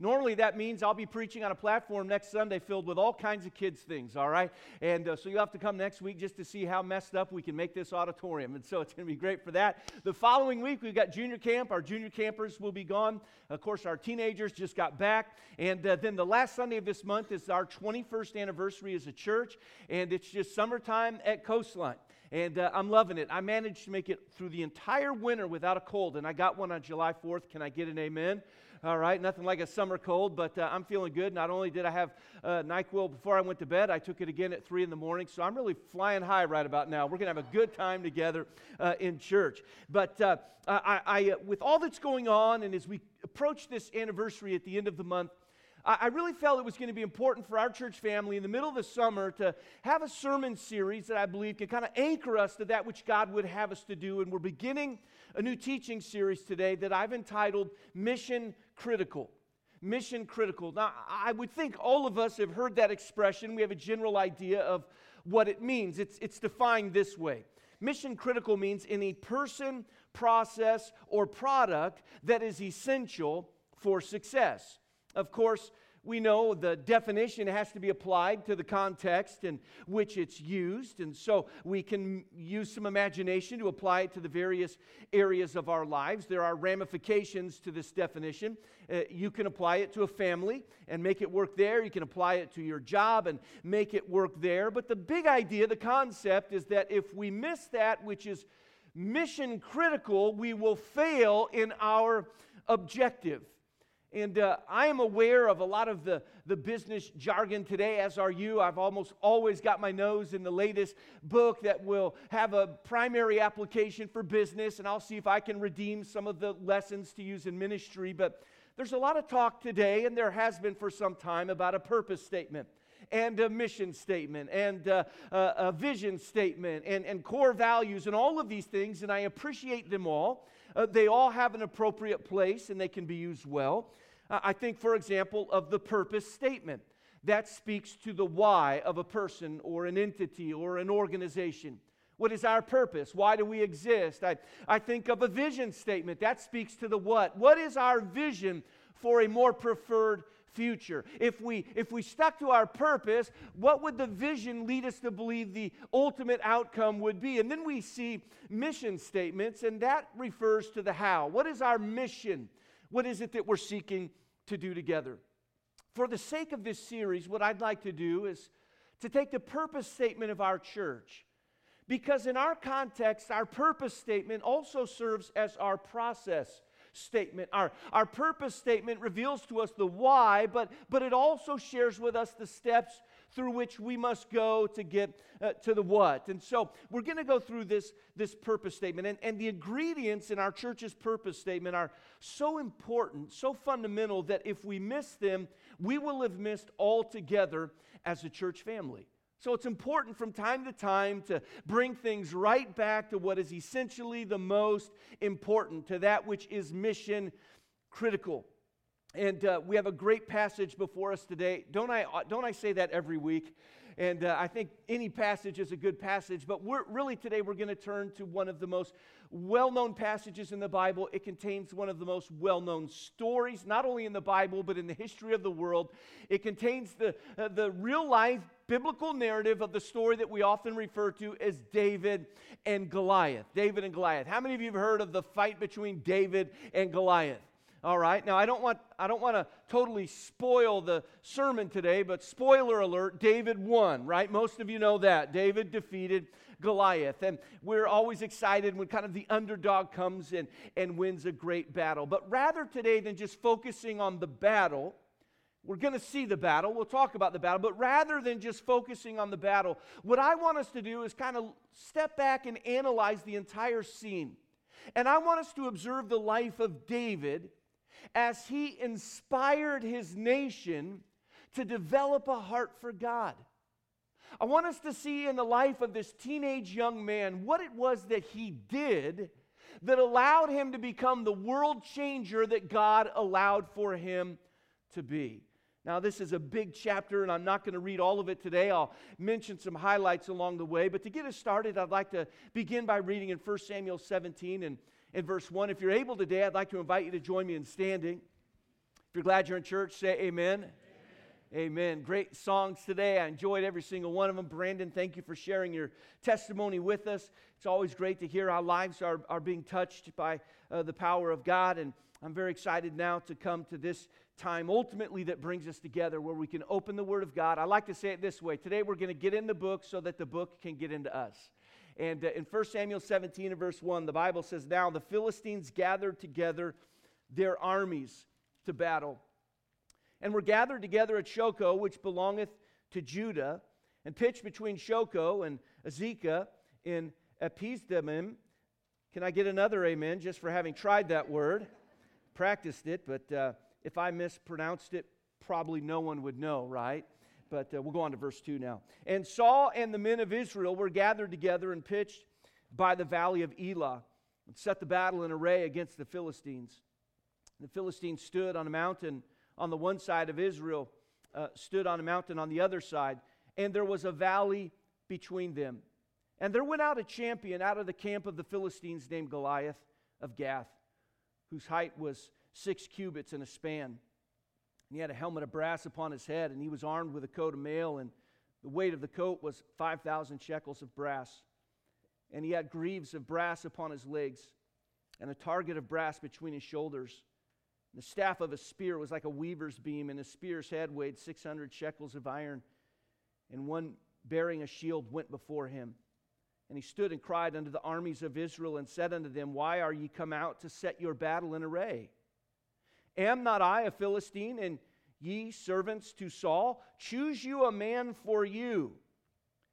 Normally, that means I'll be preaching on a platform next Sunday filled with all kinds of kids' things, all right? And uh, so you'll have to come next week just to see how messed up we can make this auditorium. And so it's going to be great for that. The following week, we've got junior camp. Our junior campers will be gone. Of course, our teenagers just got back. And uh, then the last Sunday of this month is our 21st anniversary as a church. And it's just summertime at Coastline and uh, I'm loving it. I managed to make it through the entire winter without a cold, and I got one on July 4th. Can I get an amen? All right, nothing like a summer cold, but uh, I'm feeling good. Not only did I have uh, NyQuil before I went to bed, I took it again at 3 in the morning. So I'm really flying high right about now. We're going to have a good time together uh, in church. But uh, I, I, uh, with all that's going on, and as we approach this anniversary at the end of the month, I really felt it was going to be important for our church family in the middle of the summer to have a sermon series that I believe can kind of anchor us to that which God would have us to do. And we're beginning a new teaching series today that I've entitled Mission Critical. Mission critical. Now, I would think all of us have heard that expression. We have a general idea of what it means. It's, it's defined this way Mission critical means any person, process, or product that is essential for success. Of course, we know the definition has to be applied to the context in which it's used. And so we can use some imagination to apply it to the various areas of our lives. There are ramifications to this definition. Uh, you can apply it to a family and make it work there. You can apply it to your job and make it work there. But the big idea, the concept, is that if we miss that which is mission critical, we will fail in our objective. And uh, I am aware of a lot of the, the business jargon today, as are you. I've almost always got my nose in the latest book that will have a primary application for business, and I'll see if I can redeem some of the lessons to use in ministry. But there's a lot of talk today, and there has been for some time, about a purpose statement and a mission statement and a, a, a vision statement and, and core values and all of these things, and I appreciate them all. Uh, they all have an appropriate place and they can be used well. Uh, I think, for example, of the purpose statement. That speaks to the why of a person or an entity or an organization. What is our purpose? Why do we exist? I, I think of a vision statement. That speaks to the what. What is our vision for a more preferred future? If we, if we stuck to our purpose, what would the vision lead us to believe the ultimate outcome would be? And then we see mission statements, and that refers to the how. What is our mission? What is it that we're seeking to do together? For the sake of this series, what I'd like to do is to take the purpose statement of our church. Because in our context, our purpose statement also serves as our process statement. Our, our purpose statement reveals to us the why, but, but it also shares with us the steps through which we must go to get uh, to the what. And so we're going to go through this, this purpose statement. And, and the ingredients in our church's purpose statement are so important, so fundamental, that if we miss them, we will have missed altogether as a church family. So it's important from time to time to bring things right back to what is essentially the most important, to that which is mission critical. And uh, we have a great passage before us today. Don't I, don't I say that every week? And uh, I think any passage is a good passage, but we're, really today we're going to turn to one of the most well known passages in the Bible. It contains one of the most well known stories, not only in the Bible, but in the history of the world. It contains the, uh, the real life biblical narrative of the story that we often refer to as David and Goliath. David and Goliath. How many of you have heard of the fight between David and Goliath? All right. Now I don't want I don't want to totally spoil the sermon today, but spoiler alert, David won, right? Most of you know that. David defeated Goliath. And we're always excited when kind of the underdog comes in and wins a great battle. But rather today than just focusing on the battle, we're going to see the battle. We'll talk about the battle. But rather than just focusing on the battle, what I want us to do is kind of step back and analyze the entire scene. And I want us to observe the life of David as he inspired his nation to develop a heart for God. I want us to see in the life of this teenage young man what it was that he did that allowed him to become the world changer that God allowed for him to be. Now, this is a big chapter, and I'm not going to read all of it today. I'll mention some highlights along the way. But to get us started, I'd like to begin by reading in 1 Samuel 17 and in verse 1. If you're able today, I'd like to invite you to join me in standing. If you're glad you're in church, say amen. Amen. Great songs today. I enjoyed every single one of them. Brandon, thank you for sharing your testimony with us. It's always great to hear our lives are, are being touched by uh, the power of God. And I'm very excited now to come to this time ultimately that brings us together where we can open the Word of God. I like to say it this way today we're going to get in the book so that the book can get into us. And uh, in 1 Samuel 17 and verse 1, the Bible says, Now the Philistines gathered together their armies to battle and were gathered together at Shochoh, which belongeth to Judah, and pitched between Shochoh and Azekah in Ephesdammim. Can I get another amen just for having tried that word? Practiced it, but uh, if I mispronounced it, probably no one would know, right? But uh, we'll go on to verse 2 now. And Saul and the men of Israel were gathered together and pitched by the valley of Elah and set the battle in array against the Philistines. The Philistines stood on a mountain on the one side of Israel, uh, stood on a mountain on the other side, and there was a valley between them. And there went out a champion out of the camp of the Philistines named Goliath of Gath, whose height was six cubits and a span. And he had a helmet of brass upon his head, and he was armed with a coat of mail, and the weight of the coat was 5,000 shekels of brass. And he had greaves of brass upon his legs, and a target of brass between his shoulders. And The staff of a spear was like a weaver's beam, and a spear's head weighed 600 shekels of iron. And one bearing a shield went before him. And he stood and cried unto the armies of Israel and said unto them, Why are ye come out to set your battle in array? Am not I a Philistine, and ye servants to Saul? Choose you a man for you,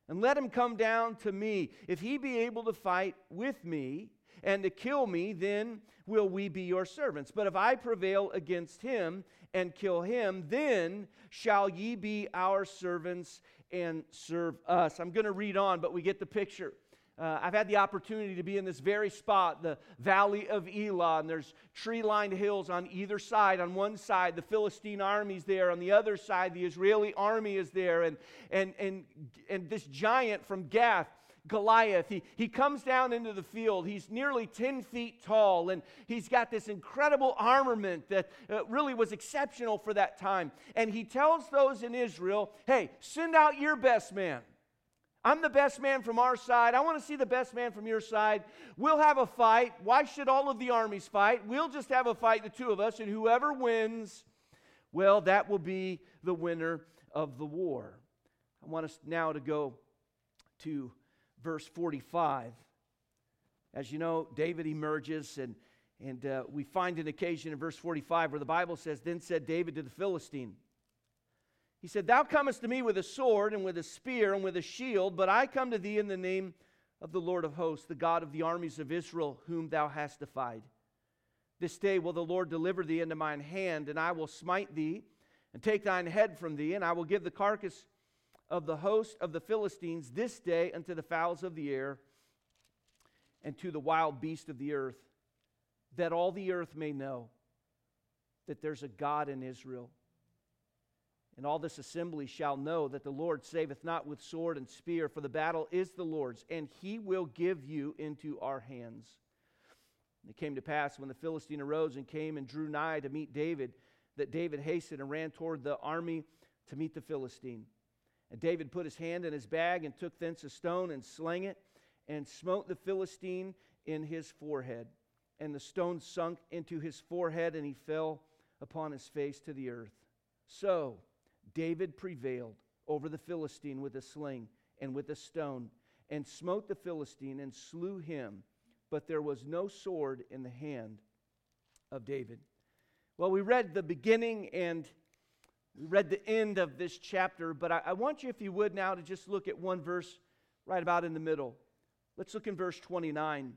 and let him come down to me. If he be able to fight with me, and to kill me, then will we be your servants. But if I prevail against him and kill him, then shall ye be our servants and serve us. I'm going to read on, but we get the picture. Uh, I've had the opportunity to be in this very spot, the Valley of Elah, and there's tree lined hills on either side. On one side, the Philistine army's there. On the other side, the Israeli army is there. And, and, and, and this giant from Gath Goliath. He, he comes down into the field. He's nearly 10 feet tall, and he's got this incredible armament that uh, really was exceptional for that time. And he tells those in Israel, hey, send out your best man. I'm the best man from our side. I want to see the best man from your side. We'll have a fight. Why should all of the armies fight? We'll just have a fight, the two of us, and whoever wins, well, that will be the winner of the war. I want us now to go to verse 45. As you know, David emerges, and, and uh, we find an occasion in verse 45 where the Bible says, Then said David to the Philistine, He said, Thou comest to me with a sword and with a spear and with a shield, but I come to thee in the name of the Lord of hosts, the God of the armies of Israel, whom thou hast defied. This day will the Lord deliver thee into mine hand, and I will smite thee and take thine head from thee, and I will give the carcass of the host of the Philistines this day unto the fowls of the air and to the wild beast of the earth, that all the earth may know that there's a God in Israel. And all this assembly shall know that the Lord saveth not with sword and spear, for the battle is the Lord's, and he will give you into our hands. And it came to pass when the Philistine arose and came and drew nigh to meet David, that David hastened and ran toward the army to meet the Philistine. And David put his hand in his bag and took thence a stone and slang it and smote the Philistine in his forehead. And the stone sunk into his forehead and he fell upon his face to the earth. So David prevailed over the Philistine with a sling and with a stone and smote the Philistine and slew him. But there was no sword in the hand of David. Well, we read the beginning and we read the end of this chapter, but I, I, want you, if you would, now to just look at one verse right about in the middle. Let's look in verse 29.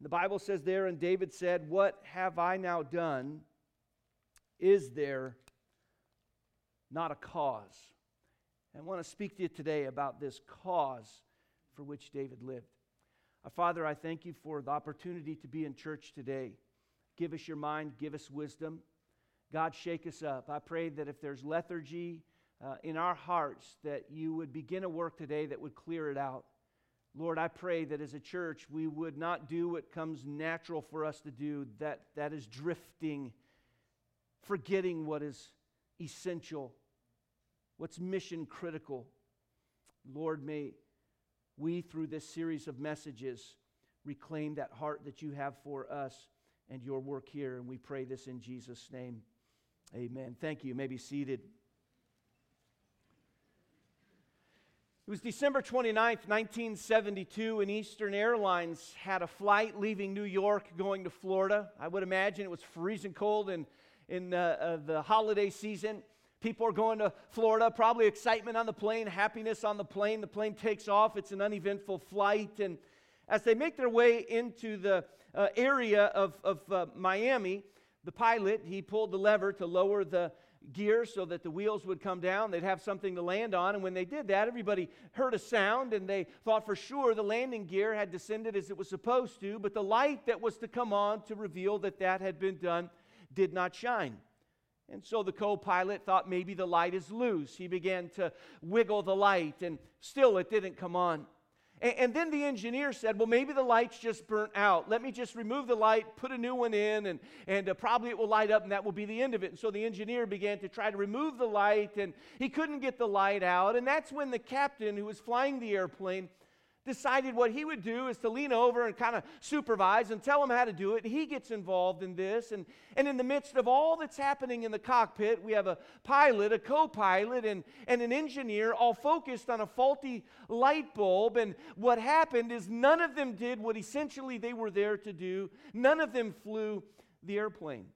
The Bible says there, and David said, What have I now done? Is there not a cause? I want to speak to you today about this cause for which David lived. Our Father, I thank you for the opportunity to be in church today. Give us your mind, give us wisdom. God, shake us up. I pray that if there's lethargy uh, in our hearts, that you would begin a work today that would clear it out. Lord, I pray that as a church, we would not do what comes natural for us to do, that, that is drifting forgetting what is essential, what's mission critical. Lord, may we, through this series of messages, reclaim that heart that you have for us and your work here. And we pray this in Jesus' name. Amen. Thank you. you may be seated. It was December 29th, 1972, and Eastern Airlines had a flight leaving New York going to Florida. I would imagine it was freezing cold in, in uh, uh, the holiday season. People are going to Florida, probably excitement on the plane, happiness on the plane. The plane takes off, it's an uneventful flight. And as they make their way into the uh, area of, of uh, Miami, the pilot, he pulled the lever to lower the gear so that the wheels would come down. They'd have something to land on. And when they did that, everybody heard a sound and they thought for sure the landing gear had descended as it was supposed to. But the light that was to come on to reveal that that had been done did not shine. And so the co pilot thought maybe the light is loose. He began to wiggle the light, and still it didn't come on. And, and, then the engineer said, Well, maybe the light's just burnt out. Let me just remove the light, put a new one in, and, and uh, probably it will light up, and that will be the end of it. And so the engineer began to try to remove the light, and he couldn't get the light out. And that's when the captain, who was flying the airplane, decided what he would do is to lean over and kind of supervise and tell him how to do it. He gets involved in this. And, and in the midst of all that's happening in the cockpit, we have a pilot, a co pilot, and, and an engineer all focused on a faulty light bulb. And what happened is none of them did what essentially they were there to do, none of them flew the airplane.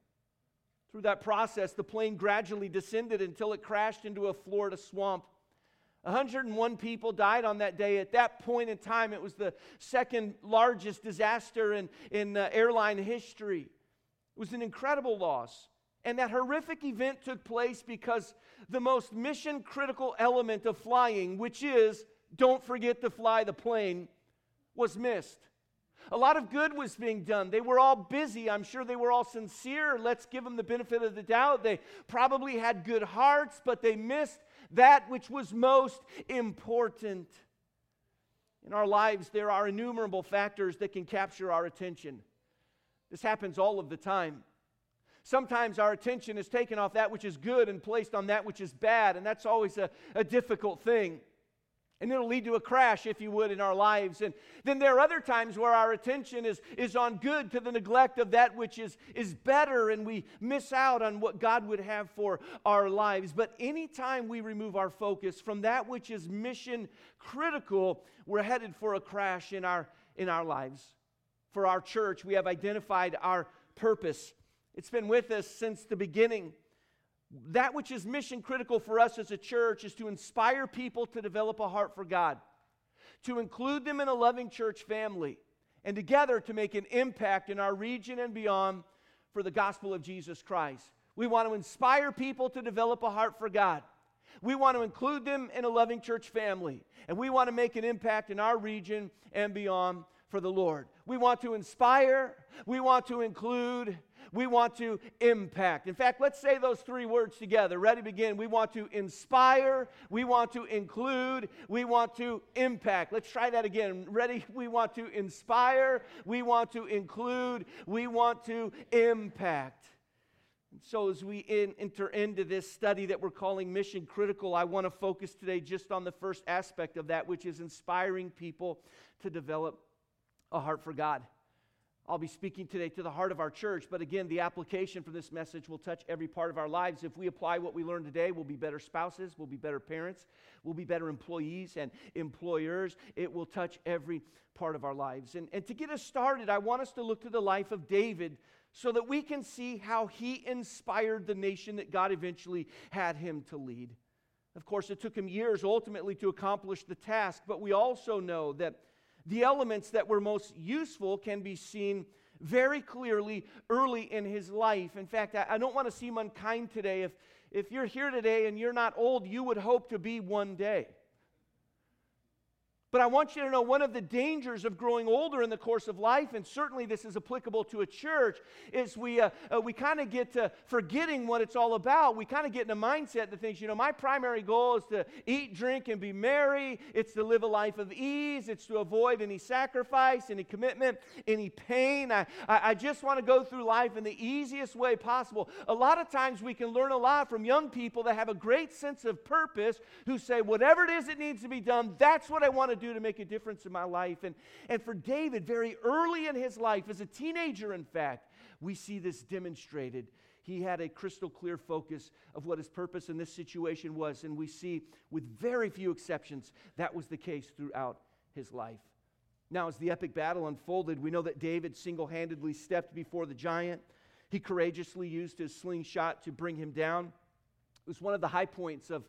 Through that process, the plane gradually descended until it crashed into a Florida swamp. 101 people died on that day. At that point in time, it was the second largest disaster in, in uh, airline history. It was an incredible loss. And that horrific event took place because the most mission critical element of flying, which is don't forget to fly the plane, was missed. A lot of good was being done. They were all busy. I'm sure they were all sincere. Let's give them the benefit of the doubt. They probably had good hearts, but they missed that which was most important. In our lives, there are innumerable factors that can capture our attention. This happens all of the time. Sometimes our attention is taken off that which is good and placed on that which is bad, and that's always a, a difficult thing. And it'll lead to a crash, if you would, in our lives. And then there are other times where our attention is, is on good to the neglect of that which is, is better, and we miss out on what God would have for our lives. But anytime we remove our focus from that which is mission critical, we're headed for a crash in our, in our lives. For our church, we have identified our purpose. It's been with us since the beginning. That which is mission critical for us as a church is to inspire people to develop a heart for God, to include them in a loving church family, and together to make an impact in our region and beyond for the gospel of Jesus Christ. We want to inspire people to develop a heart for God. We want to include them in a loving church family, and we want to make an impact in our region and beyond for the Lord. We want to inspire, we want to include, we want to impact. In fact, let's say those three words together. Ready, begin. We want to inspire, we want to include, we want to impact. Let's try that again. Ready? We want to inspire, we want to include, we want to impact. so, as we in, enter into this study that we're calling Mission Critical, I want to focus today just on the first aspect of that, which is inspiring people to develop a heart for God. I'll be speaking today to the heart of our church, but again, the application for this message will touch every part of our lives. If we apply what we learned today, we'll be better spouses, we'll be better parents, we'll be better employees and employers. It will touch every part of our lives. And, and to get us started, I want us to look to the life of David so that we can see how he inspired the nation that God eventually had him to lead. Of course, it took him years ultimately to accomplish the task, but we also know that the elements that were most useful can be seen very clearly early in his life. In fact, I, don't want to seem unkind today. If, if you're here today and you're not old, you would hope to be one day. But I want you to know one of the dangers of growing older in the course of life, and certainly this is applicable to a church, is we, uh, uh, we kind of get to forgetting what it's all about. We kind of get in a mindset that thinks, you know, my primary goal is to eat, drink, and be merry. It's to live a life of ease. It's to avoid any sacrifice, any commitment, any pain. I, I, I just want to go through life in the easiest way possible. A lot of times we can learn a lot from young people that have a great sense of purpose who say, whatever it is that needs to be done, that's what I want to do do to make a difference in my life. And, and for David, very early in his life, as a teenager, in fact, we see this demonstrated. He had a crystal clear focus of what his purpose in this situation was. And we see, with very few exceptions, that was the case throughout his life. Now, as the epic battle unfolded, we know that David single handedly stepped before the giant. He courageously used his slingshot to bring him down. It was one of the high points of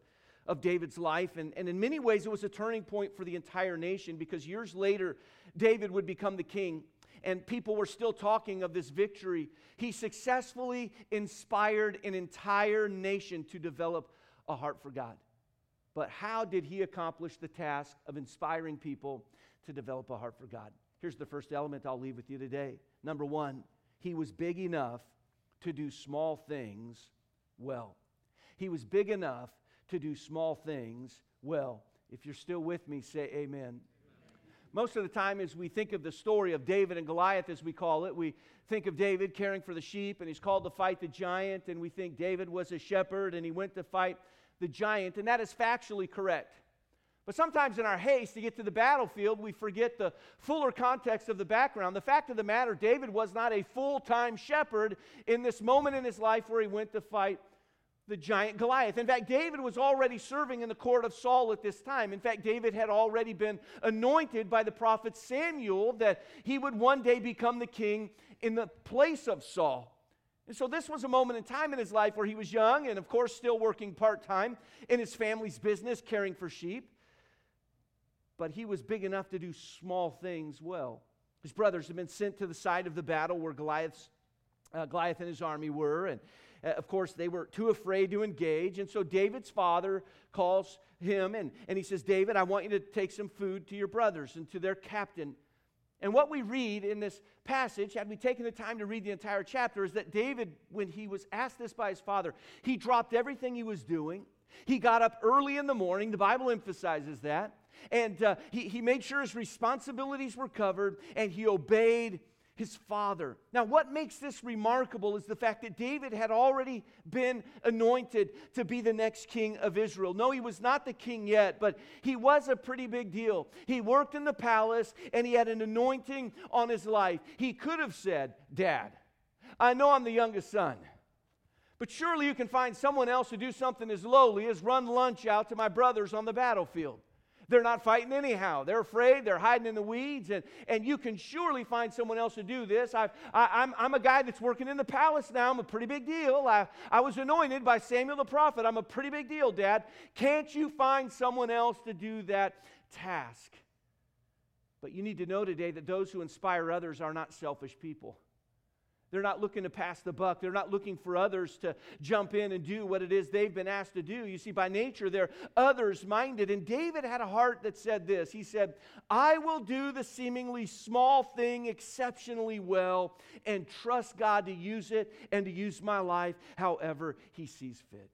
of David's life. And, and in many ways, it was a turning point for the entire nation because years later, David would become the king. And people were still talking of this victory. He successfully inspired an entire nation to develop a heart for God. But how did he accomplish the task of inspiring people to develop a heart for God? Here's the first element I'll leave with you today. Number one, he was big enough to do small things well. He was big enough to do small things well. If you're still with me, say amen. Most of the time, as we think of the story of David and Goliath, as we call it, we think of David caring for the sheep and he's called to fight the giant, and we think David was a shepherd and he went to fight the giant, and that is factually correct. But sometimes in our haste to get to the battlefield, we forget the fuller context of the background. The fact of the matter, David was not a full time shepherd in this moment in his life where he went to fight the giant Goliath. In fact, David was already serving in the court of Saul at this time. In fact, David had already been anointed by the prophet Samuel that he would one day become the king in the place of Saul. And so, this was a moment in time in his life where he was young and, of course, still working part time in his family's business, caring for sheep. But he was big enough to do small things well. His brothers had been sent to the side of the battle where Goliath's, uh, Goliath and his army were. And of course, they were too afraid to engage. And so David's father calls him and, and he says, David, I want you to take some food to your brothers and to their captain. And what we read in this passage, had we taken the time to read the entire chapter, is that David, when he was asked this by his father, he dropped everything he was doing. He got up early in the morning. The Bible emphasizes that. And uh, he, he made sure his responsibilities were covered and he obeyed his father. Now, what makes this remarkable is the fact that David had already been anointed to be the next king of Israel. No, he was not the king yet, but he was a pretty big deal. He worked in the palace and he had an anointing on his life. He could have said, Dad, I know I'm the youngest son. But surely you can find someone else to do something as lowly as run lunch out to my brothers on the battlefield. They're not fighting anyhow. They're afraid. They're hiding in the weeds. And, and you can surely find someone else to do this. I've, I, I'm, I'm a guy that's working in the palace now. I'm a pretty big deal. I, I was anointed by Samuel the prophet. I'm a pretty big deal, Dad. Can't you find someone else to do that task? But you need to know today that those who inspire others are not selfish people. They're not looking to pass the buck. They're not looking for others to jump in and do what it is they've been asked to do. You see, by nature, they're others minded. And David had a heart that said this He said, I will do the seemingly small thing exceptionally well and trust God to use it and to use my life however He sees fit.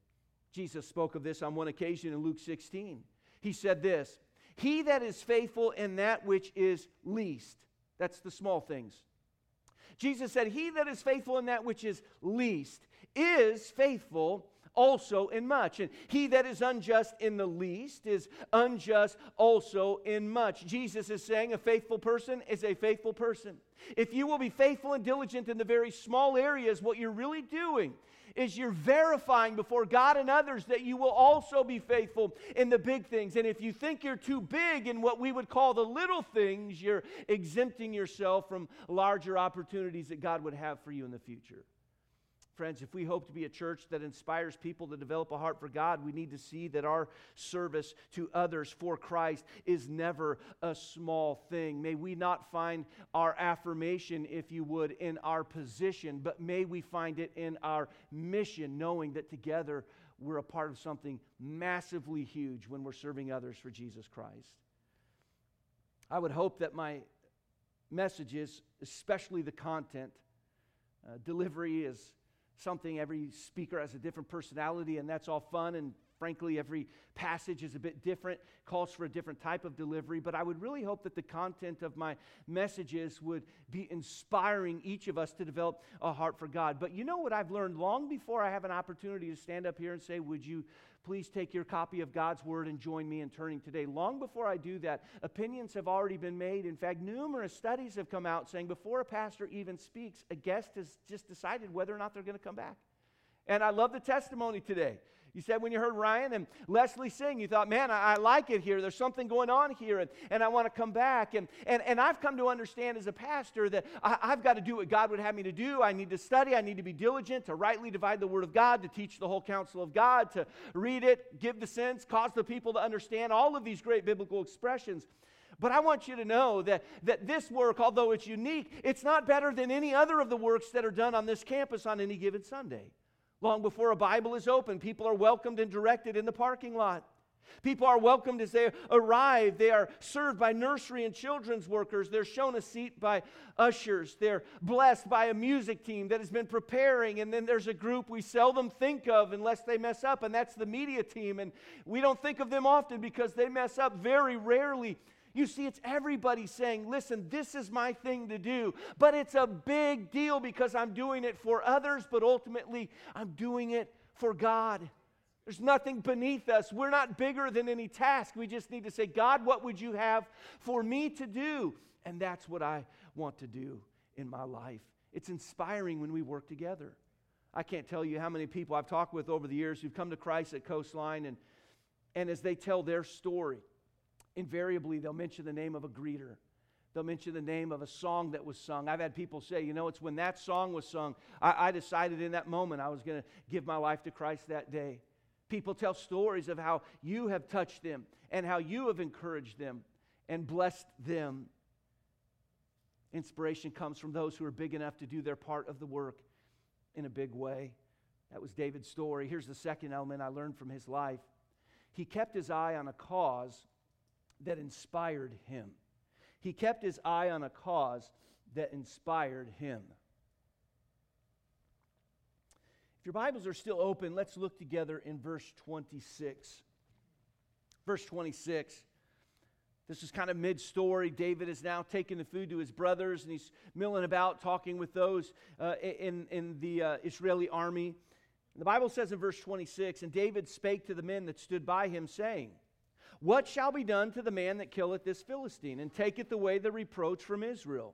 Jesus spoke of this on one occasion in Luke 16. He said this He that is faithful in that which is least, that's the small things Jesus said, He that is faithful in that which is least is faithful also in much. And he that is unjust in the least is unjust also in much. Jesus is saying a faithful person is a faithful person. If you will be faithful and diligent in the very small areas, what you're really doing is you're verifying before God and others that you will also be faithful in the big things. And if you think you're too big in what we would call the little things, you're exempting yourself from larger opportunities that God would have for you in the future. Friends, if we hope to be a church that inspires people to develop a heart for God, we need to see that our service to others for Christ is never a small thing. May we not find our affirmation, if you would, in our position, but may we find it in our mission, knowing that together we're a part of something massively huge when we're serving others for Jesus Christ. I would hope that my messages, especially the content, uh, delivery is something every speaker has a different personality, and that's all fun and Frankly, every passage is a bit different, calls for a different type of delivery, but I would really hope that the content of my messages would be inspiring each of us to develop a heart for God. But you know what I've learned long before I have an opportunity to stand up here and say, Would you please take your copy of God's Word and join me in turning today? Long before I do that, opinions have already been made. In fact, numerous studies have come out saying before a pastor even speaks, a guest has just decided whether or not they're going to come back. And I love the testimony today. You said when you heard Ryan and Leslie sing, you thought, man, I, I like it here. There's something going on here, and, and I want to come back. And, and, and I've come to understand as a pastor that I, I've got to do what God would have me to do. I need to study, I need to be diligent to rightly divide the Word of God, to teach the whole counsel of God, to read it, give the sense, cause the people to understand all of these great biblical expressions. But I want you to know that, that this work, although it's unique, it's not better than any other of the works that are done on this campus on any given Sunday. Long before a Bible is open, people are welcomed and directed in the parking lot. People are welcomed as they arrive. They are served by nursery and children's workers. They're shown a seat by ushers. They're blessed by a music team that has been preparing. And then there's a group we seldom think of unless they mess up, and that's the media team. And we don't think of them often because they mess up very rarely. You see, it's everybody saying, listen, this is my thing to do. But it's a big deal because I'm doing it for others, but ultimately, I'm doing it for God. There's nothing beneath us. We're not bigger than any task. We just need to say, God, what would you have for me to do? And that's what I want to do in my life. It's inspiring when we work together. I can't tell you how many people I've talked with over the years who've come to Christ at Coastline, and, and as they tell their story, invariably they'll mention the name of a greeter. They'll mention the name of a song that was sung. I've had people say, you know, it's when that song was sung, I, I decided in that moment I was going to give my life to Christ that day. People tell stories of how you have touched them and how you have encouraged them and blessed them. Inspiration comes from those who are big enough to do their part of the work in a big way. That was David's story. Here's the second element I learned from his life. He kept his eye on a cause that inspired him. He kept his eye on a cause that inspired him. If your Bibles are still open, let's look together in verse 26. Verse 26. This is kind of mid story. David is now taking the food to his brothers and he's milling about talking with those uh, in, in the uh, Israeli army. The Bible says in verse 26 And David spake to the men that stood by him, saying, what shall be done to the man that killeth this Philistine, and taketh away the reproach from Israel?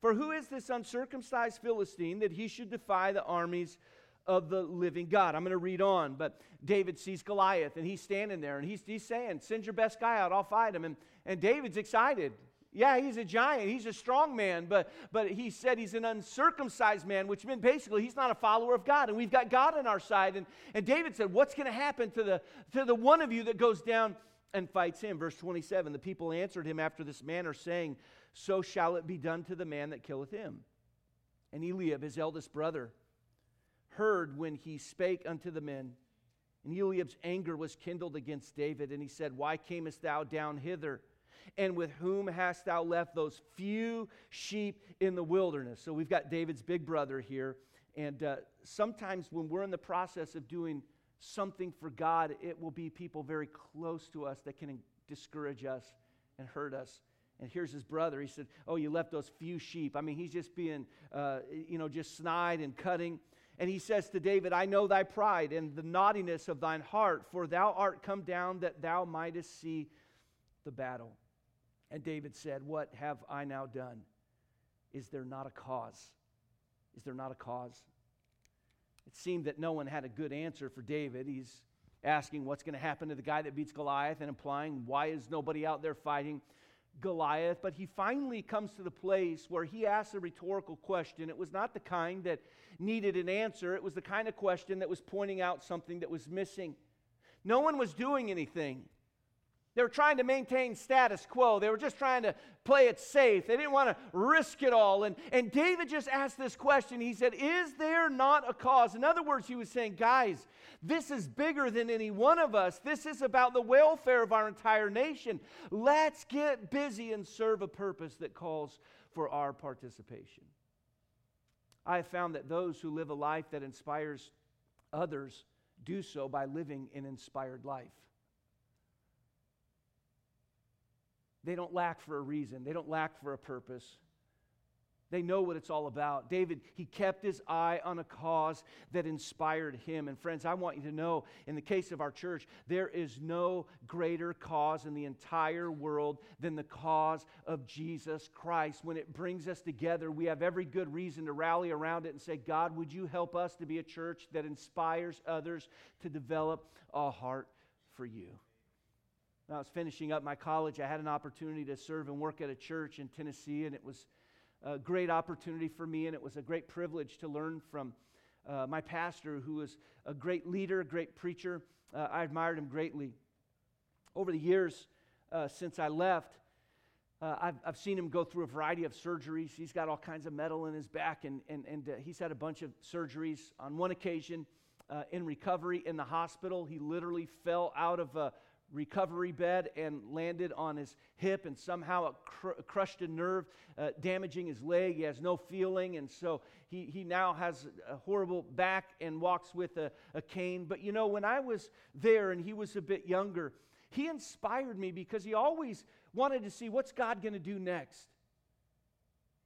For who is this uncircumcised Philistine that he should defy the armies of the living God? I'm going to read on, but David sees Goliath, and he's standing there, and he's, he's saying, Send your best guy out, I'll fight him. And, and David's excited. Yeah, he's a giant. He's a strong man, but, but he said he's an uncircumcised man, which meant basically he's not a follower of God. And we've got God on our side. And, and David said, What's going to happen to the, to the one of you that goes down and fights him. Verse 27 The people answered him after this manner, saying, So shall it be done to the man that killeth him. And Eliab, his eldest brother, heard when he spake unto the men. And Eliab's anger was kindled against David, and he said, Why camest thou down hither? And with whom hast thou left those few sheep in the wilderness? So we've got David's big brother here. And uh, sometimes when we're in the process of doing something for God, it will be people very close to us that can discourage us and hurt us. And here's his brother. He said, Oh, you left those few sheep. I mean, he's just being, uh, you know, just snide and cutting. And he says to David, I know thy pride and the naughtiness of thine heart, for thou art come down that thou mightest see the battle. And David said, What have I now done? Is there not a cause? Is there not a cause? It seemed that no one had a good answer for David. He's asking what's going to happen to the guy that beats Goliath and implying why is nobody out there fighting Goliath. But he finally comes to the place where he asks a rhetorical question. It was not the kind that needed an answer, it was the kind of question that was pointing out something that was missing. No one was doing anything. They were trying to maintain status quo. They were just trying to play it safe. They didn't want to risk it all. And, and David just asked this question. He said, Is there not a cause? In other words, he was saying, Guys, this is bigger than any one of us. This is about the welfare of our entire nation. Let's get busy and serve a purpose that calls for our participation. I have found that those who live a life that inspires others do so by living an inspired life. They don't lack for a reason, they don't lack for a purpose. They know what it's all about. David, he kept his eye on a cause that inspired him. And friends, I want you to know in the case of our church, there is no greater cause in the entire world than the cause of Jesus Christ. When it brings us together, we have every good reason to rally around it and say, God, would you help us to be a church that inspires others to develop a heart for you? When I was finishing up my college, I had an opportunity to serve and work at a church in Tennessee, and it was a great opportunity for me, and it was a great privilege to learn from uh, my pastor, who was a great leader, a great preacher. Uh, I admired him greatly. Over the years uh, since I left, uh, I've, I've seen him go through a variety of surgeries. He's got all kinds of metal in his back, and, and, and uh, he's had a bunch of surgeries. On one occasion, uh, in recovery in the hospital, he literally fell out of a recovery bed and landed on his hip, and somehow it cr- crushed a nerve, uh, damaging his leg. He has no feeling, and so he, he now has a horrible back and walks with a, a cane. But you know, when I was there and he was a bit younger, he inspired me because he always wanted to see what's God going to do next.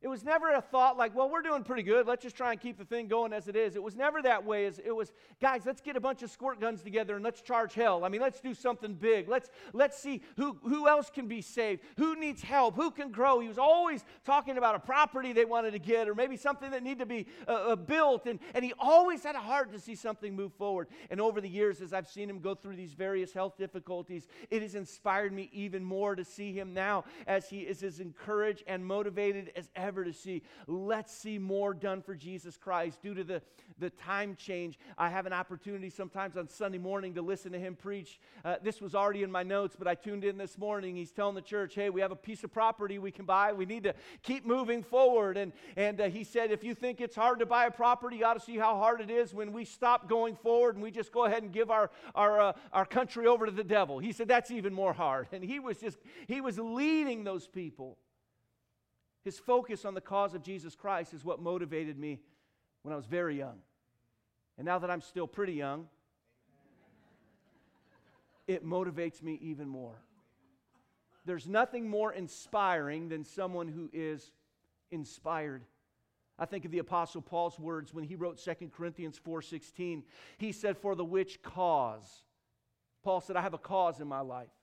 It was never a thought like, well, we're doing pretty good. Let's just try and keep the thing going as it is. It was never that way. It was, guys, let's get a bunch of squirt guns together and let's charge hell. I mean, let's do something big. Let's, let's see who, who else can be saved, who needs help, who can grow. He was always talking about a property they wanted to get or maybe something that needed to be uh, uh, built. And, and he always had a heart to see something move forward. And over the years, as I've seen him go through these various health difficulties, it has inspired me even more to see him now as he is as encouraged and motivated as ever ever to see. Let's see more done for Jesus Christ. Due to the, the time change, I have an opportunity sometimes on Sunday morning to listen to him preach. Uh, this was already in my notes, but I tuned in this morning. He's telling the church, hey, we have a piece of property we can buy. We need to keep moving forward. And, and uh, he said, if you think it's hard to buy a property, you ought to see how hard it is when we stop going forward and we just go ahead and give our, our, uh, our country over to the devil. He said, that's even more hard. And he was just, he was leading those people. His focus on the cause of Jesus Christ is what motivated me when I was very young. And now that I'm still pretty young, it motivates me even more. There's nothing more inspiring than someone who is inspired. I think of the apostle Paul's words when he wrote 2 Corinthians 4:16. He said for the which cause Paul said I have a cause in my life.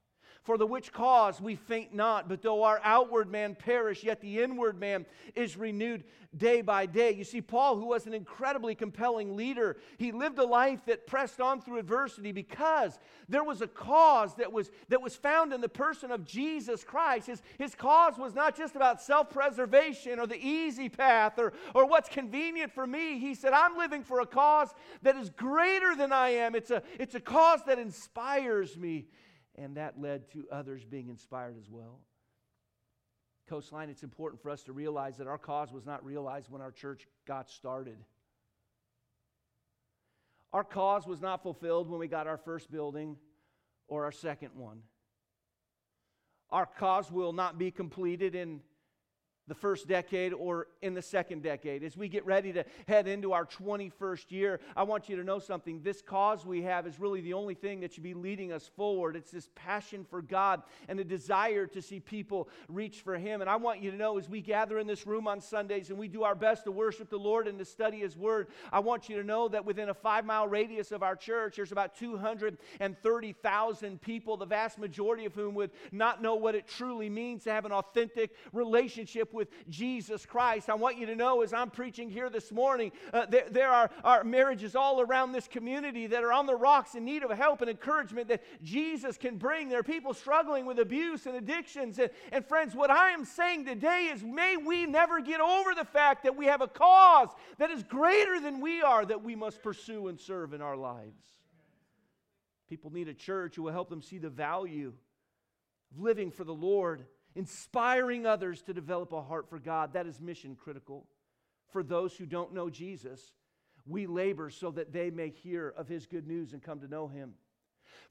For the which cause we faint not, but though our outward man perish, yet the inward man is renewed day by day. You see, Paul, who was an incredibly compelling leader, he lived a life that pressed on through adversity because there was a cause that was, that was found in the person of Jesus Christ. His, his cause was not just about self preservation or the easy path or, or what's convenient for me. He said, I'm living for a cause that is greater than I am. It's a, it's a cause that inspires me and that led to others being inspired as well. Coastline, it's important for us to realize that our cause was not realized when our church got started. Our cause was not fulfilled when we got our first building or our second one. Our cause will not be completed in the first decade or in the second decade. As we get ready to head into our 21st year, I want you to know something. This cause we have is really the only thing that should be leading us forward. It's this passion for God and a desire to see people reach for Him. And I want you to know as we gather in this room on Sundays and we do our best to worship the Lord and to study His Word, I want you to know that within a five mile radius of our church, there's about 230,000 people, the vast majority of whom would not know what it truly means to have an authentic relationship with Jesus Christ. I want you to know as I'm preaching here this morning, uh, there, there are, are marriages all around this community that are on the rocks in need of help and encouragement that Jesus can bring. There are people struggling with abuse and addictions. And, and friends, what I am saying today is may we never get over the fact that we have a cause that is greater than we are that we must pursue and serve in our lives. People need a church who will help them see the value of living for the Lord, inspiring others to develop a heart for God. That is mission critical. For those who don't know Jesus, we labor so that they may hear of his good news and come to know him.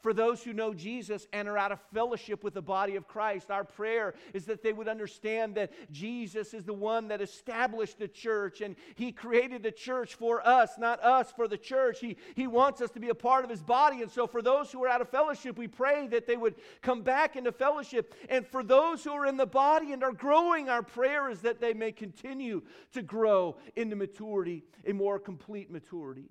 For those who know Jesus and are out of fellowship with the body of Christ, our prayer is that they would understand that Jesus is the one that established the church and He created the church for us, not us for the church. He, he wants us to be a part of His body. And so, for those who are out of fellowship, we pray that they would come back into fellowship. And for those who are in the body and are growing, our prayer is that they may continue to grow into maturity, a more complete maturity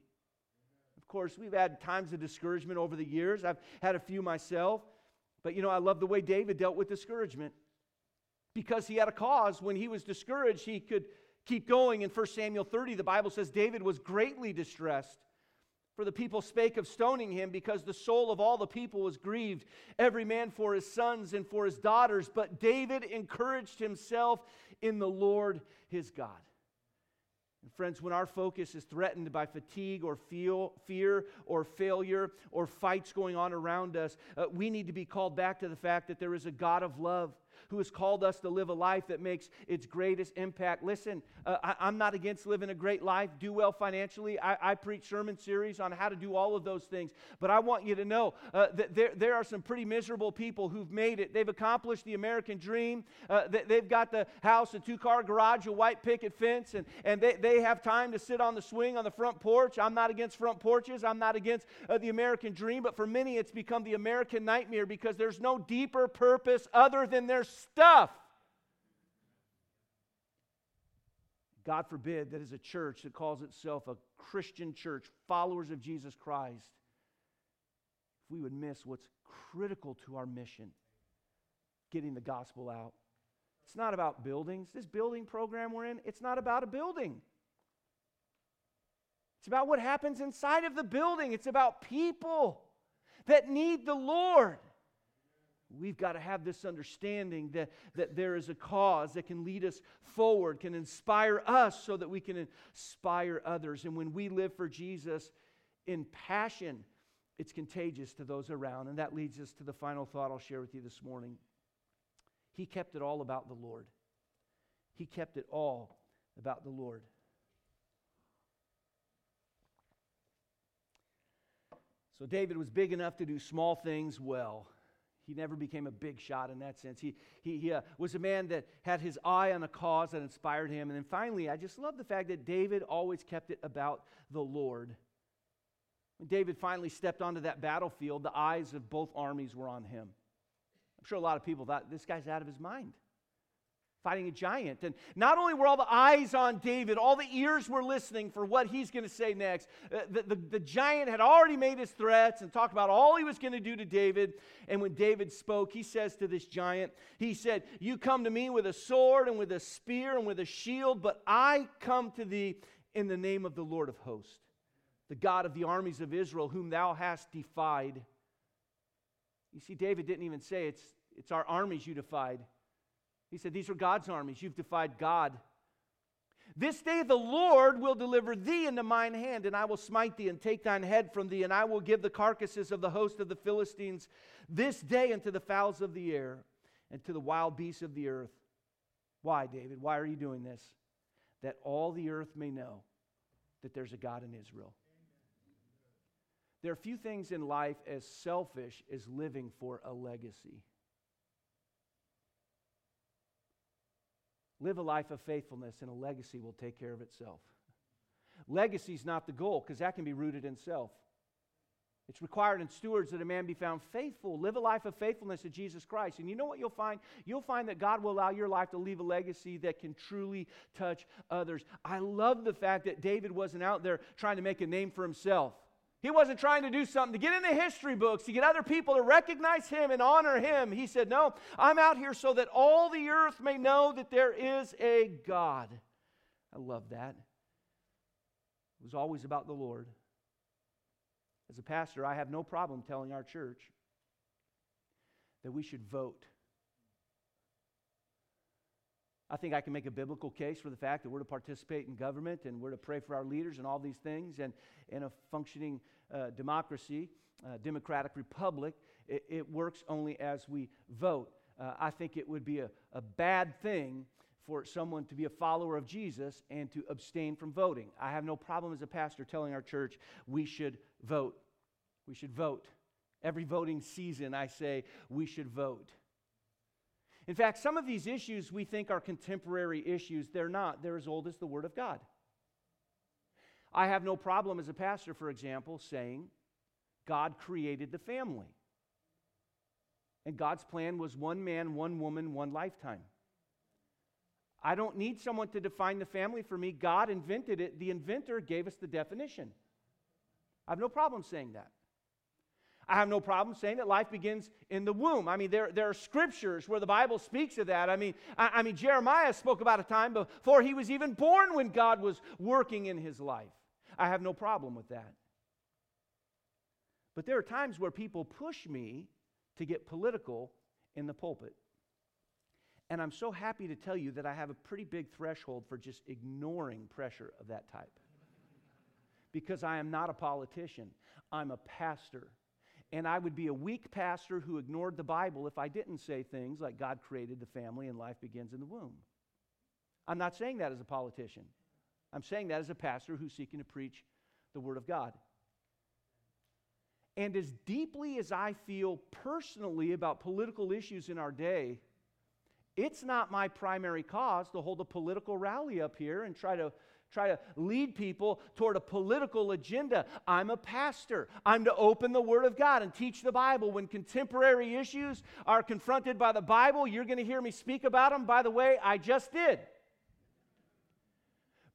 course, we've had times of discouragement over the years. I've had a few myself. But you know, I love the way David dealt with discouragement. Because he had a cause. When he was discouraged, he could keep going. In 1 Samuel 30, the Bible says David was greatly distressed. For the people spake of stoning him because the soul of all the people was grieved, every man for his sons and for his daughters. But David encouraged himself in the Lord his God. And friends, when our focus is threatened by fatigue or feel, fear or failure or fights going on around us, uh, we need to be called back to the fact that there is a God of love who has called us to live a life that makes its greatest impact. Listen, uh, I, am not against living a great life, do well financially. I, I, preach sermon series on how to do all of those things. But I want you to know uh, that there, there are some pretty miserable people who've made it. They've accomplished the American dream. Uh, they, have got the house, a two car garage, a white picket fence, and, and they, they have time to sit on the swing on the front porch. I'm not against front porches, I'm not against uh, the American dream, but for many, it's become the American nightmare because there's no deeper purpose other than their stuff. God forbid that as a church that calls itself a Christian church, followers of Jesus Christ, if we would miss what's critical to our mission getting the gospel out. It's not about buildings. This building program we're in, it's not about a building. It's about what happens inside of the building. It's about people that need the Lord. We've got to have this understanding that, that there is a cause that can lead us forward, can inspire us so that we can inspire others. And when we live for Jesus in passion, it's contagious to those around. And that leads us to the final thought I'll share with you this morning. He kept it all about the Lord. He kept it all about the Lord. So David was big enough to do small things well. He never became a big shot in that sense. He, he, he uh, was a man that had his eye on a cause that inspired him. And then finally, I just love the fact that David always kept it about the Lord. When David finally stepped onto that battlefield, the eyes of both armies were on him. I'm sure a lot of people thought, this guy's out of his mind fighting a giant. And not only were all the eyes on David, all the ears were listening for what he's going to say next. Uh, the, the, the, giant had already made his threats and talked about all he was going to do to David. And when David spoke, he says to this giant, He said, You come to me with a sword and with a spear and with a shield, but I come to thee in the name of the Lord of hosts, the God of the armies of Israel, whom thou hast defied. You see, David didn't even say it's, it's our armies you defied. He said, These are God's armies. You've defied God. This day the Lord will deliver thee into mine hand, and I will smite thee and take thine head from thee, and I will give the carcasses of the host of the Philistines this day unto the fowls of the air and to the wild beasts of the earth. Why, David? Why are you doing this? That all the earth may know that there's a God in Israel. There are few things in life as selfish as living for a legacy. Live a life of faithfulness, and a legacy will take care of itself. Legacy is not the goal because that can be rooted in self. It's required in stewards that a man be found faithful. Live a life of faithfulness to Jesus Christ. And you know what you'll find? You'll find that God will allow your life to leave a legacy that can truly touch others. I love the fact that David wasn't out there trying to make a name for himself. He wasn't trying to do something to get in the history books, to get other people to recognize him and honor him. He said, No, I'm out here so that all the earth may know that there is a God. I love that. It was always about the Lord. As a pastor, I have no problem telling our church that we should vote I think I can make a biblical case for the fact that we're to participate in government and we're to pray for our leaders and all these things. And in a functioning uh, democracy, uh, democratic republic, it, it, works only as we vote. uh, I think it would be a, a bad thing for someone to be a follower of Jesus and to abstain from voting. I have no problem as a pastor telling our church we should vote. We should vote. Every voting season, I say we should vote. In fact, some of these issues we think are contemporary issues. They're not, they're as old as the Word of God. I have no problem as a pastor, for example, saying God created the family. And God's plan was one man, one woman, one lifetime. I don't need someone to define the family for me. God invented it. The inventor gave us the definition. I have no problem saying that. I have no problem saying that life begins in the womb. I mean, there, there are scriptures where the Bible speaks of that. I mean, I, I mean, Jeremiah spoke about a time before he was even born when God was working in his life. I have no problem with that. But there are times where people push me to get political in the pulpit. And I'm so happy to tell you that I have a pretty big threshold for just ignoring pressure of that type. Because I am not a politician, I'm a pastor. And I would be a weak pastor who ignored the Bible if I didn't say things like God created the family and life begins in the womb. I'm not saying that as a politician. I'm saying that as a pastor who's seeking to preach the Word of God. And as deeply as I feel personally about political issues in our day, it's not my primary cause to hold a political rally up here and try to try to lead people toward a political agenda. I'm a pastor. I'm to open the Word of God and teach the Bible. When contemporary issues are confronted by the Bible, you're going to hear me speak about them. By the way, I just did.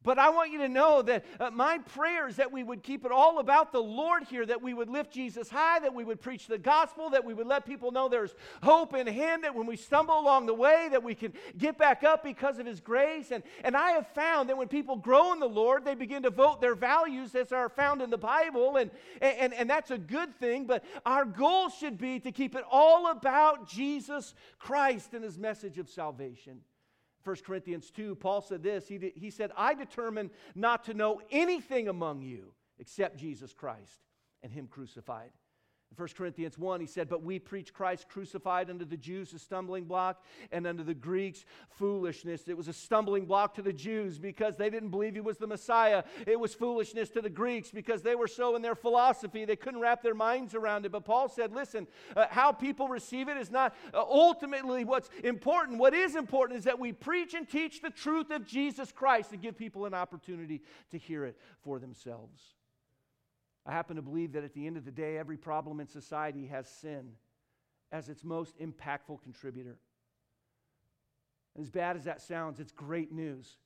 But I want you to know that uh, my prayer is that we would keep it all about the Lord here, that we would lift Jesus high, that we would preach the gospel, that we would let people know there's hope in Him, that when we stumble along the way, that we can get back up because of His grace. And, and I have found that when people grow in the Lord, they begin to vote their values as are found in the Bible, and, and, and that's a good thing. But our goal should be to keep it all about Jesus Christ and His message of salvation. 1 Corinthians 2, Paul said this. He, he said, I determined not to know anything among you except Jesus Christ and Him crucified. In 1 Corinthians 1, he said, But we preach Christ crucified unto the Jews a stumbling block, and unto the Greeks foolishness. It was a stumbling block to the Jews because they didn't believe he was the Messiah. It was foolishness to the Greeks because they were so in their philosophy, they couldn't wrap their minds around it. But Paul said, Listen, uh, how people receive it is not uh, ultimately what's important. What is important is that we preach and teach the truth of Jesus Christ and give people an opportunity to hear it for themselves. I happen to believe that at the end of the day, every problem in society has sin as its most impactful contributor. As bad as that sounds, it's great news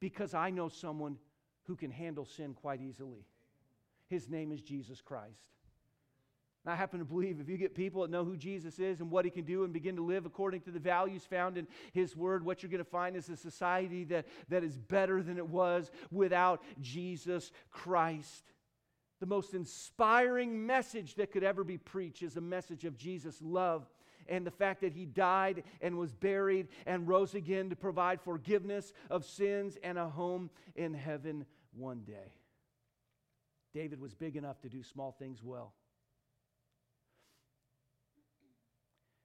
because I know someone who can handle sin quite easily. His name is Jesus Christ. And I happen to believe if you get people that know who Jesus is and what he can do and begin to live according to the values found in his word, what you're going to find is a society that, that is better than it was without Jesus Christ. The most inspiring message that could ever be preached is a message of Jesus' love and the fact that he died and was buried and rose again to provide forgiveness of sins and a home in heaven one day. David was big enough to do small things well.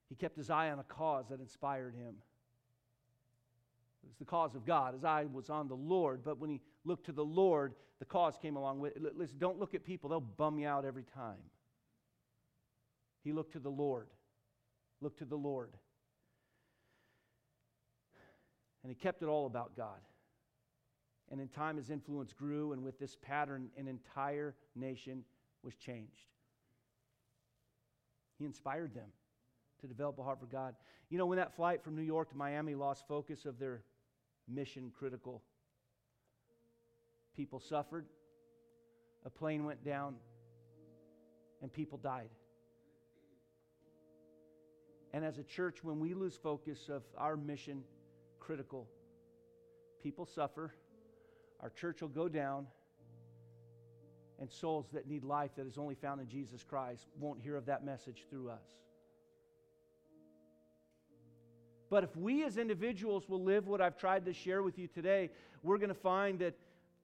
He kept his eye on a cause that inspired him. It was the cause of God. His eye was on the Lord, but when he looked to the Lord, the cause came along with it. Listen, don't look at people, they'll bum you out every time. He looked to the Lord. Looked to the Lord. And he kept it all about God. And in time, his influence grew, and with this pattern, an entire nation was changed. He inspired them to develop a heart for God. You know, when that flight from New York to Miami lost focus of their mission critical People suffered, a plane went down, and people died. And as a church, when we lose focus of our mission critical, people suffer, our church will go down, and souls that need life that is only found in Jesus Christ won't hear of that message through us. But if we as individuals will live what I've tried to share with you today, we're going to find that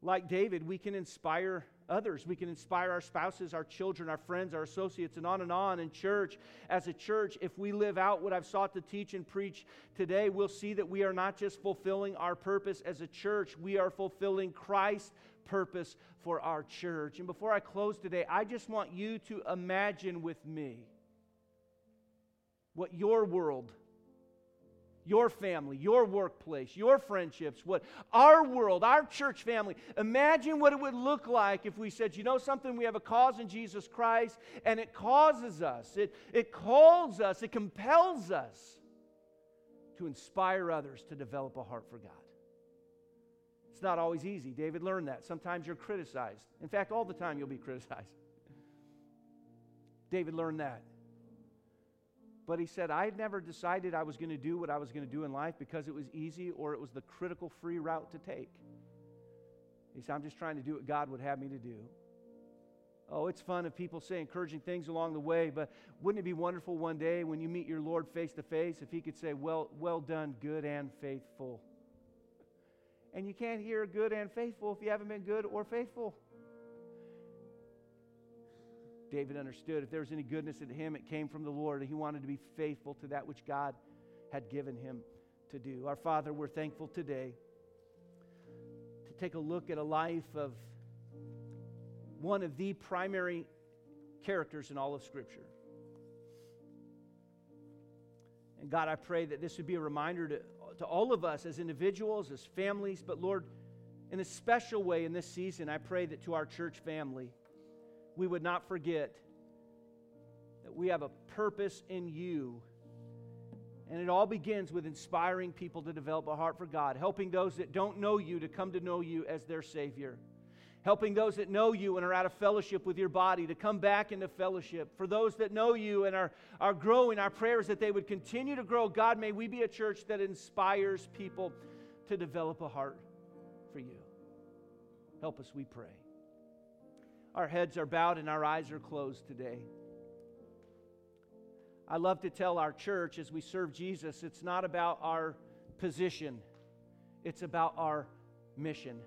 like David, we can inspire others. We can inspire our spouses, our children, our friends, our associates, and on and on. In church, as a church, if we live out what I've sought to teach and preach today, we'll see that we are not just fulfilling our purpose as a church, we are fulfilling Christ's purpose for our church. And before I close today, I just want you to imagine with me what your world your family, your workplace, your friendships, what our world, our church family, imagine what it would look like if we said, you know something, we have a cause in Jesus Christ, and it causes us, it, it calls us, it compels us to inspire others to develop a heart for God. It's not always easy. David learned that. Sometimes you're criticized. In fact, all the time you'll be criticized. David learned that. But he said, I had never decided I was going to do what I was going to do in life because it was easy or it was the critical free route to take. He said, I'm just trying to do what God would have me to do. Oh, it's fun if people say encouraging things along the way, but wouldn't it be wonderful one day when you meet your Lord face to face if he could say, Well, well done, good and faithful? And you can't hear good and faithful if you haven't been good or faithful. David understood if there was any goodness in him, it came from the Lord. And he wanted to be faithful to that which God had given him to do. Our Father, we're thankful today to take a look at a life of one of the primary characters in all of Scripture. And God, I pray that this would be a reminder to, to all of us as individuals, as families, but Lord, in a special way in this season, I pray that to our church family, we would not forget that we have a purpose in you. And it all begins with inspiring people to develop a heart for God, helping those that don't know you to come to know you as their Savior, helping those that know you and are out of fellowship with your body to come back into fellowship. For those that know you and are, are growing, our prayers that they would continue to grow. God, may we be a church that inspires people to develop a heart for you. Help us, we pray. Our heads are bowed and our eyes are closed today. I love to tell our church as we serve Jesus, it's not about our position, it's about our mission.